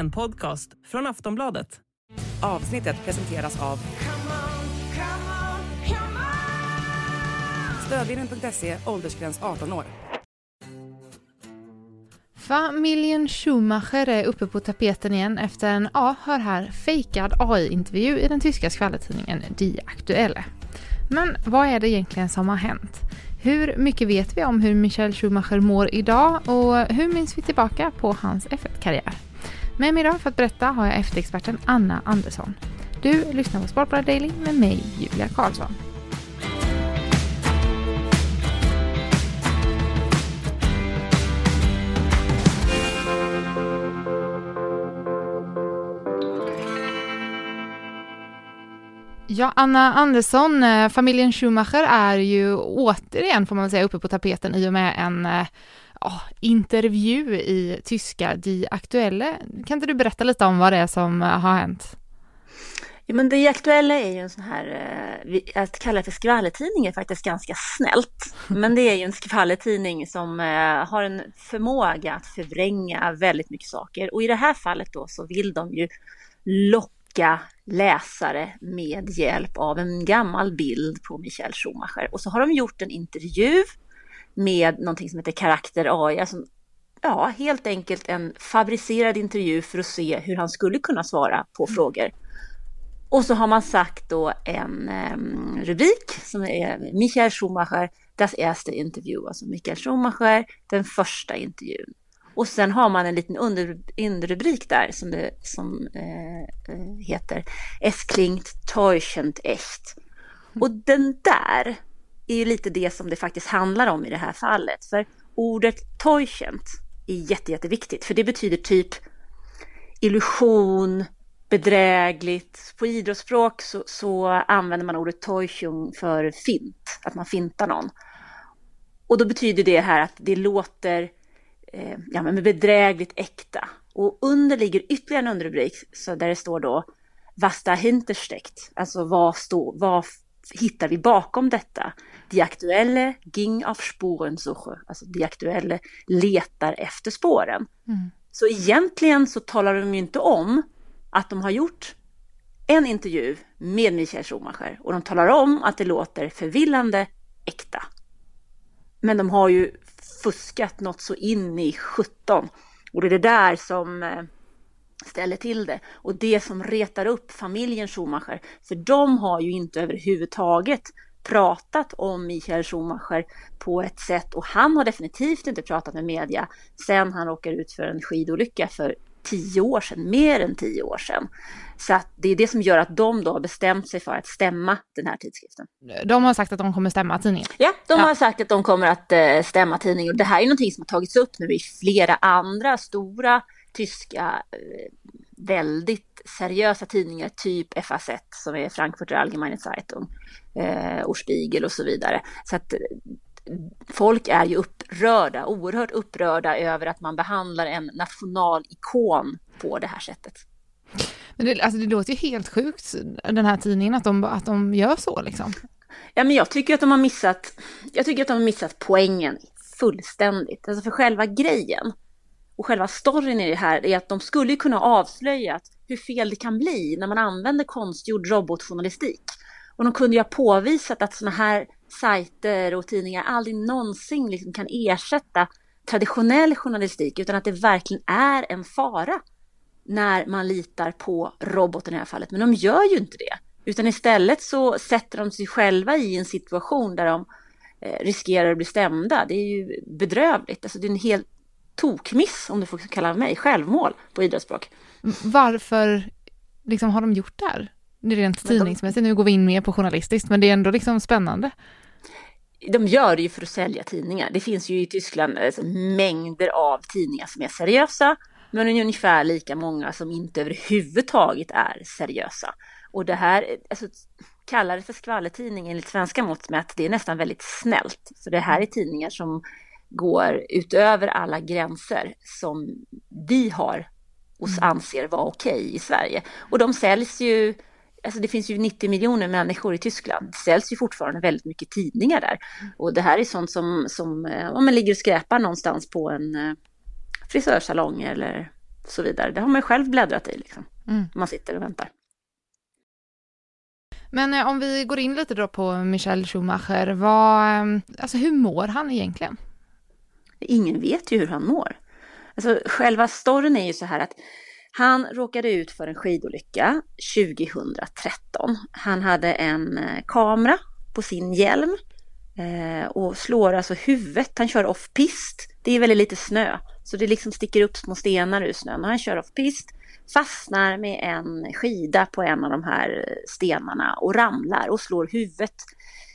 En podcast från Aftonbladet. Avsnittet presenteras av Stödvinnen.se, åldersgräns 18 år. Familjen Schumacher är uppe på tapeten igen efter en, ja, hör här, fejkad AI-intervju i den tyska skvallertidningen Die Aktuelle. Men vad är det egentligen som har hänt? Hur mycket vet vi om hur Michael Schumacher mår idag och hur minns vi tillbaka på hans F1-karriär? Med mig idag för att berätta har jag efterexperten Anna Andersson. Du lyssnar på Sportbladet Daily med mig, Julia Karlsson. Ja, Anna Andersson, eh, familjen Schumacher är ju återigen, får man säga, uppe på tapeten i och med en eh, oh, intervju i tyska Die Aktuelle. Kan inte du berätta lite om vad det är som eh, har hänt? Ja, men Die Aktuelle är ju en sån här, eh, att kalla det för skvallertidning är faktiskt ganska snällt. Men det är ju en skvallertidning som eh, har en förmåga att förvränga väldigt mycket saker. Och i det här fallet då så vill de ju locka läsare med hjälp av en gammal bild på Michael Schumacher. Och så har de gjort en intervju med någonting som heter Karaktär AI, alltså ja, helt enkelt en fabricerad intervju för att se hur han skulle kunna svara på mm. frågor. Och så har man sagt då en um, rubrik som är Michael Schumacher, das erste Interview, alltså Michael Schumacher, den första intervjun. Och sen har man en liten under, underrubrik där som, det, som eh, eh heter Es klingt täuschend echt. Och den där är ju lite det som det faktiskt handlar om i det här fallet. För ordet täuschend är jätte, jätteviktigt för det betyder typ illusion, bedrägligt. På idrottsspråk så, så använder man ordet täuschung för fint, att man fintar någon. Och då betyder det här att det låter eh, ja, men bedrägligt äkta. Och under ligger ytterligare en underrubrik så där det står då Vasta hintersteckt, alltså vad, stå, vad hittar vi bakom detta? Die Aktuelle ging auf Spurensuche, alltså Die Aktuelle letar efter spåren. Mm. Så egentligen så talar de ju inte om att de har gjort en intervju med Michael Schumacher och de talar om att det låter förvillande äkta. Men de har ju fuskat något så in i 17. Och det är det där som eh, ställer till det. Och det som retar upp familjen Schumacher. För de har ju inte överhuvudtaget pratat om Michael Schumacher på ett sätt och han har definitivt inte pratat med media sen han råkar ut för en skidolycka för tio år sedan, mer än tio år sedan. Så att det är det som gör att de då har bestämt sig för att stämma den här tidskriften. De har sagt att de kommer stämma tidningen? Ja, de ja. har sagt att de kommer att eh, stämma tidningen. Och det här är någonting som har tagits upp nu i flera andra stora tyska eh, väldigt seriösa tidningar, typ FAZ som är Frankfurter Allgemeine Zeitung, eh, och Spiegel och så vidare. Så att folk är ju upprörda, oerhört upprörda över att man behandlar en nationalikon på det här sättet. Men det, alltså det låter ju helt sjukt, den här tidningen, att de, att de gör så liksom. Ja, men jag tycker att de har missat, jag tycker att de har missat poängen fullständigt. Alltså för själva grejen och själva storyn i det här är att de skulle kunna avslöjat hur fel det kan bli när man använder konstgjord robotjournalistik. Och de kunde ju ha påvisat att sådana här sajter och tidningar aldrig någonsin liksom kan ersätta traditionell journalistik utan att det verkligen är en fara när man litar på roboten i det här fallet. Men de gör ju inte det. Utan istället så sätter de sig själva i en situation där de eh, riskerar att bli stämda. Det är ju bedrövligt. Alltså det är en helt tokmiss, om du får kalla mig, självmål på idrottsspråk. Varför liksom har de gjort det här? Är rent tidningsmässigt, nu går vi in mer på journalistiskt, men det är ändå liksom spännande. De gör det ju för att sälja tidningar. Det finns ju i Tyskland alltså, mängder av tidningar som är seriösa, men det är ungefär lika många som inte överhuvudtaget är seriösa. Och det här, alltså, kallar det för skvallertidning enligt svenska mått mätt, det är nästan väldigt snällt. För det här är tidningar som går utöver alla gränser som vi har och mm. anser vara okej i Sverige. Och de säljs ju Alltså det finns ju 90 miljoner människor i Tyskland. Det säljs ju fortfarande väldigt mycket tidningar där. Och det här är sånt som, som om man ligger och skräpar någonstans på en eh, frisörsalong eller så vidare. Det har man själv bläddrat i liksom. Mm. Man sitter och väntar. Men eh, om vi går in lite då på Michael Schumacher, vad, eh, alltså hur mår han egentligen? Ingen vet ju hur han mår. Alltså själva storyn är ju så här att han råkade ut för en skidolycka 2013. Han hade en eh, kamera på sin hjälm och slår alltså huvudet. Han kör off-pist. Det är väldigt lite snö, så det liksom sticker upp små stenar ur snön. Och han kör off-pist fastnar med en skida på en av de här stenarna och ramlar och slår huvudet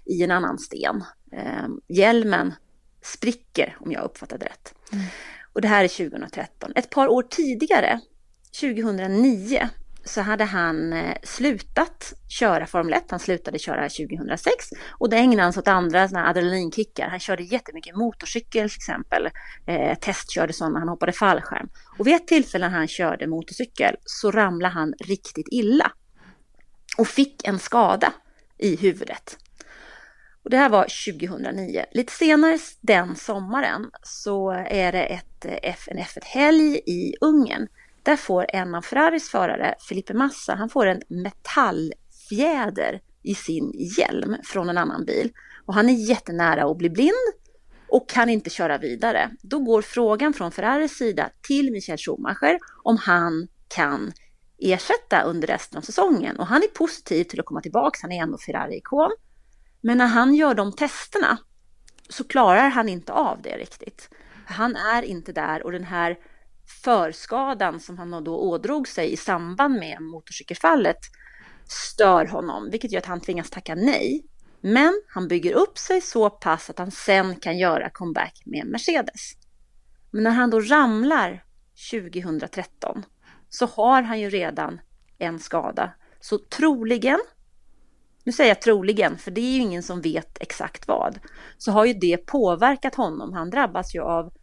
i en annan sten. Eh, hjälmen spricker om jag uppfattade rätt. Mm. Och det här är 2013. Ett par år tidigare, 2009, så hade han eh, slutat köra Formel 1. Han slutade köra 2006 och det ägnade han sig åt andra såna adrenalinkickar. Han körde jättemycket motorcykel till exempel. Eh, testkörde sådana, han hoppade fallskärm. Och vid ett tillfälle när han körde motorcykel så ramlade han riktigt illa och fick en skada i huvudet. Och det här var 2009. Lite senare den sommaren så är det ett, eh, en F1-helg i Ungern där får en av Ferraris förare, Felipe Massa, han får en metallfjäder i sin hjälm från en annan bil. Och han är jättenära att bli blind och kan inte köra vidare. Då går frågan från Ferraris sida till Michael Schumacher om han kan ersätta under resten av säsongen. Och han är positiv till att komma tillbaka, han är ändå Ferrari-ikon. Men när han gör de testerna så klarar han inte av det riktigt. Han är inte där och den här förskadan som han då ådrog sig i samband med motorcykelfallet stör honom, vilket gör att han tvingas tacka nej. Men han bygger upp sig så pass att han sen kan göra comeback med Mercedes. Men när han då ramlar 2013 så har han ju redan en skada. Så troligen, nu säger jag troligen för det är ju ingen som vet exakt vad, så har ju det påverkat honom. Han drabbas ju av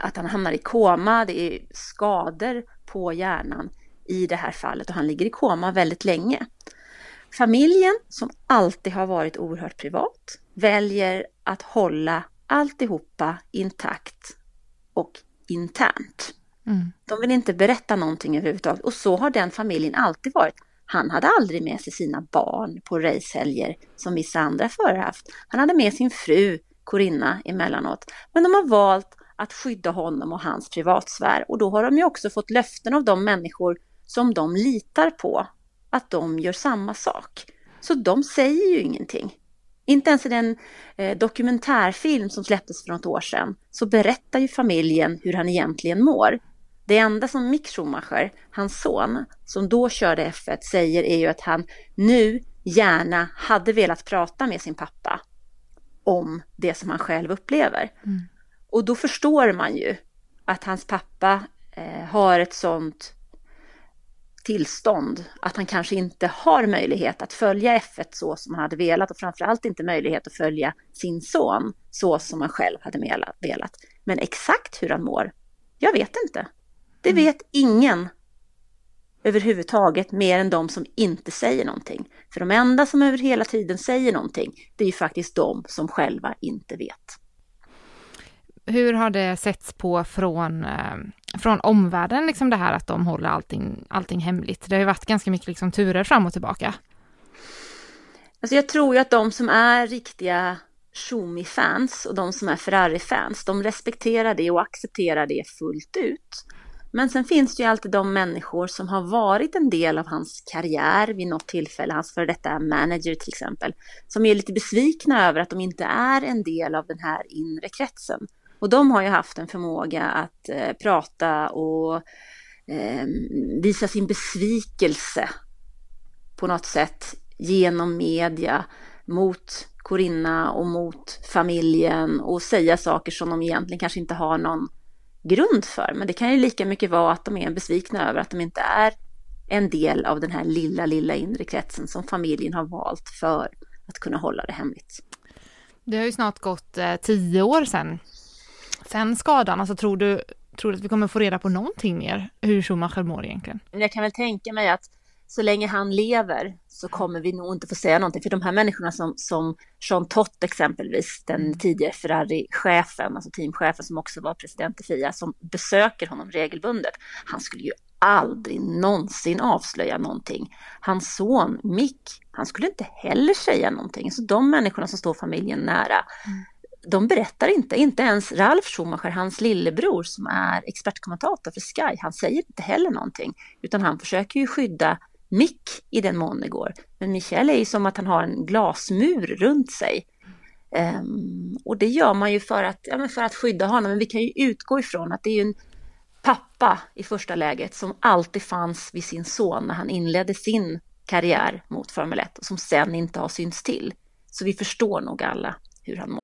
att han hamnar i koma, det är skador på hjärnan i det här fallet och han ligger i koma väldigt länge. Familjen, som alltid har varit oerhört privat, väljer att hålla alltihopa intakt och internt. Mm. De vill inte berätta någonting överhuvudtaget och så har den familjen alltid varit. Han hade aldrig med sig sina barn på racehelger som vissa andra förare haft. Han hade med sin fru Corinna emellanåt. Men de har valt att skydda honom och hans privatsfär. Och då har de ju också fått löften av de människor som de litar på att de gör samma sak. Så de säger ju ingenting. Inte ens i den eh, dokumentärfilm som släpptes för något år sedan så berättar ju familjen hur han egentligen mår. Det enda som Mick Schumacher, hans son, som då körde F1 säger är ju att han nu gärna hade velat prata med sin pappa om det som han själv upplever. Mm. Och då förstår man ju att hans pappa eh, har ett sånt tillstånd att han kanske inte har möjlighet att följa F1 så som han hade velat och framförallt inte möjlighet att följa sin son så som han själv hade velat. Men exakt hur han mår, jag vet inte. Det mm. vet ingen överhuvudtaget mer än de som inte säger någonting. För de enda som över hela tiden säger någonting, det är ju faktiskt de som själva inte vet hur har det setts på från, eh, från omvärlden, liksom det här att de håller allting, allting hemligt? Det har ju varit ganska mycket liksom turer fram och tillbaka. Alltså jag tror ju att de som är riktiga Schumi-fans och de som är Ferrari-fans, de respekterar det och accepterar det fullt ut. Men sen finns det ju alltid de människor som har varit en del av hans karriär vid något tillfälle, hans före detta manager till exempel, som är lite besvikna över att de inte är en del av den här inre kretsen. Och de har ju haft en förmåga att eh, prata och eh, visa sin besvikelse på något sätt genom media mot Corinna och mot familjen och säga saker som de egentligen kanske inte har någon grund för. Men det kan ju lika mycket vara att de är besvikna över att de inte är en del av den här lilla, lilla inre kretsen som familjen har valt för att kunna hålla det hemligt. Det har ju snart gått eh, tio år sedan sen skadan, alltså tror du, tror du att vi kommer få reda på någonting mer hur Schumacher mår egentligen? Jag kan väl tänka mig att så länge han lever så kommer vi nog inte få säga någonting. För de här människorna som, som Jean Tott exempelvis, den mm. tidigare Ferrari-chefen, alltså teamchefen som också var president i FIA, som besöker honom regelbundet, han skulle ju aldrig någonsin avslöja någonting. Hans son Mick, han skulle inte heller säga någonting. Så de människorna som står familjen nära, mm de berättar inte, inte ens Ralf Schumacher, hans lillebror som är expertkommentator för Sky, han säger inte heller någonting, utan han försöker ju skydda Mick i den mån det går. Men Michel är ju som att han har en glasmur runt sig. Um, och det gör man ju för att, ja, för att skydda honom, men vi kan ju utgå ifrån att det är en pappa i första läget som alltid fanns vid sin son när han inledde sin karriär mot Formel 1 och som sen inte har synts till. Så vi förstår nog alla hur han mår.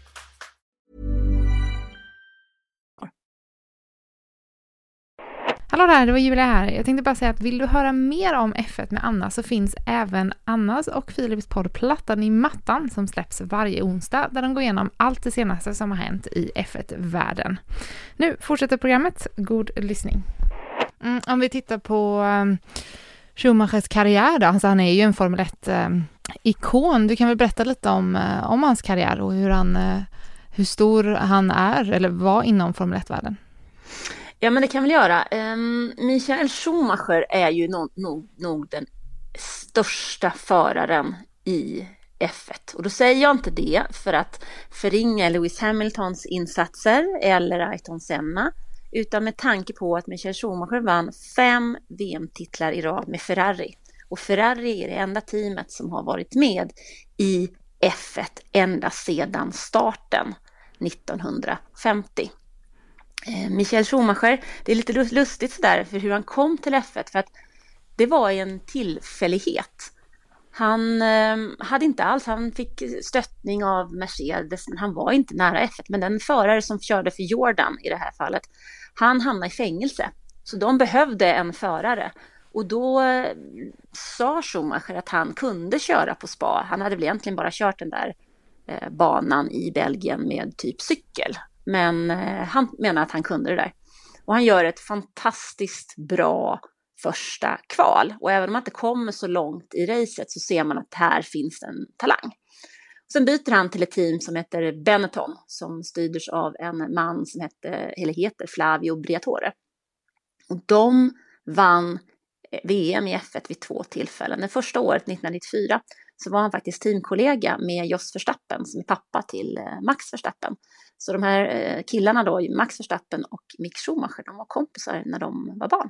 Hallå där, det var Julia här. Jag tänkte bara säga att vill du höra mer om F1 med Anna så finns även Annas och Filips podd Plattan i mattan som släpps varje onsdag där de går igenom allt det senaste som har hänt i F1-världen. Nu fortsätter programmet. God lyssning. Mm, om vi tittar på ehm, Schumachers karriär då, alltså han är ju en Formel 1-ikon. Ehm, du kan väl berätta lite om, eh, om hans karriär och hur, han, eh, hur stor han är eller var inom Formel 1-världen? Ja, men det kan väl göra. Um, Michael Schumacher är ju nog, nog, nog den största föraren i F1. Och då säger jag inte det för att förringa Lewis Hamiltons insatser eller Ayrton Senna, utan med tanke på att Michael Schumacher vann fem VM-titlar i rad med Ferrari. Och Ferrari är det enda teamet som har varit med i F1 ända sedan starten 1950. Eh, Michael Schumacher, det är lite lustigt sådär för hur han kom till F1 för att det var en tillfällighet. Han eh, hade inte alls, han fick stöttning av Mercedes, men han var inte nära F1. Men den förare som körde för Jordan i det här fallet, han hamnade i fängelse. Så de behövde en förare. Och då eh, sa Schumacher att han kunde köra på spa. Han hade väl egentligen bara kört den där banan i Belgien med typ cykel. Men eh, han menar att han kunde det där. Och han gör ett fantastiskt bra första kval. Och även om han inte kommer så långt i racet så ser man att här finns en talang. Sen byter han till ett team som heter Benetton som styrs av en man som heter, eller heter Flavio Briatore. Och de vann eh, VM i F1 vid två tillfällen. Det första året, 1994, så var han faktiskt teamkollega med Jos Verstappen som är pappa till eh, Max Verstappen. Så de här eh, killarna då, Max Verstappen och Mick Schumacher, de var kompisar när de var barn.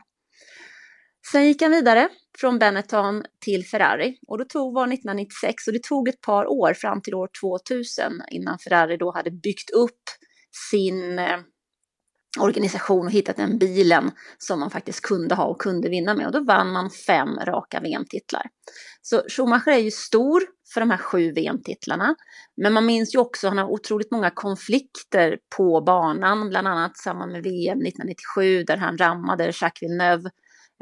Sen gick han vidare från Benetton till Ferrari och då tog var 1996 och det tog ett par år fram till år 2000 innan Ferrari då hade byggt upp sin eh, organisation och hittat den bilen som man faktiskt kunde ha och kunde vinna med och då vann man fem raka VM-titlar. Så Schumacher är ju stor för de här sju VM-titlarna. Men man minns ju också, han har otroligt många konflikter på banan, bland annat samman med VM 1997 där han rammade Jacques Villeneuve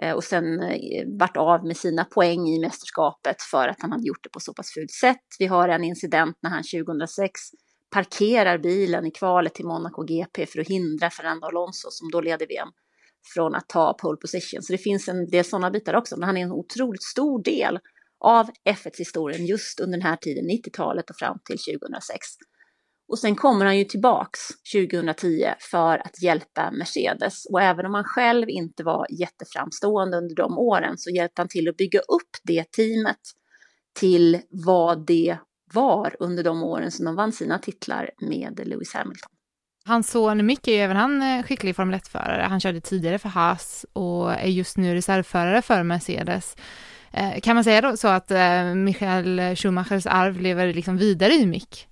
eh, och sen eh, vart av med sina poäng i mästerskapet för att han hade gjort det på så pass fult sätt. Vi har en incident när han 2006 parkerar bilen i kvalet till Monaco GP för att hindra Fernando Alonso som då leder VM från att ta pole position. Så det finns en del sådana bitar också, men han är en otroligt stor del av F1s historien just under den här tiden, 90-talet och fram till 2006. Och sen kommer han ju tillbaks 2010 för att hjälpa Mercedes. Och även om han själv inte var jätteframstående under de åren så hjälpte han till att bygga upp det teamet till vad det var under de åren som de vann sina titlar med Lewis Hamilton. Hans son Mick är ju även han eh, skicklig Formel 1-förare. Han körde tidigare för Haas och är just nu reservförare för Mercedes. Eh, kan man säga då så att eh, Michael Schumachers arv lever liksom vidare i Mick?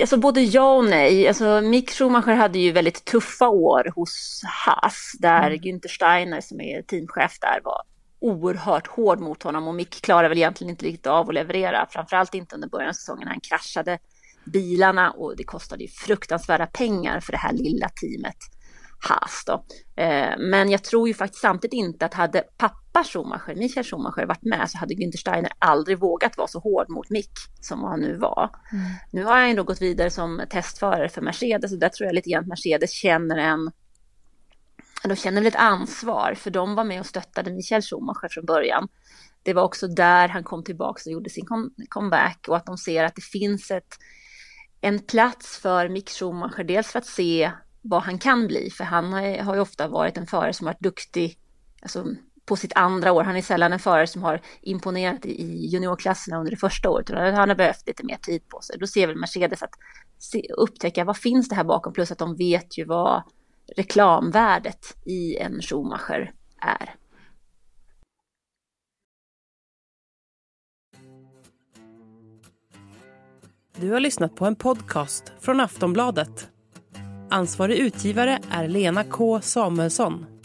Alltså både ja och nej. Alltså Mick Schumacher hade ju väldigt tuffa år hos Haas där mm. Günther Steiner som är teamchef där var oerhört hård mot honom och Mick klarade väl egentligen inte riktigt av att leverera, framförallt inte under början av säsongen. Han kraschade bilarna och det kostade ju fruktansvärda pengar för det här lilla teamet Haas då. Eh, men jag tror ju faktiskt samtidigt inte att hade pappa Schumacher, Michael Schumacher, varit med så hade Günther Steiner aldrig vågat vara så hård mot Mick som han nu var. Mm. Nu har han ju då gått vidare som testförare för Mercedes och där tror jag lite grann att Mercedes känner en de känner väl ett ansvar för de var med och stöttade Michael Schumacher från början. Det var också där han kom tillbaka och gjorde sin comeback och att de ser att det finns ett, en plats för Mick Schumacher, dels för att se vad han kan bli, för han har, har ju ofta varit en förare som varit duktig alltså, på sitt andra år. Han är sällan en förare som har imponerat i juniorklasserna under det första året, utan han har behövt lite mer tid på sig. Då ser väl Mercedes att se, upptäcka vad finns det här bakom, plus att de vet ju vad reklamvärdet i en Schumacher är. Du har lyssnat på en podcast från Aftonbladet. Ansvarig utgivare är Lena K Samuelsson.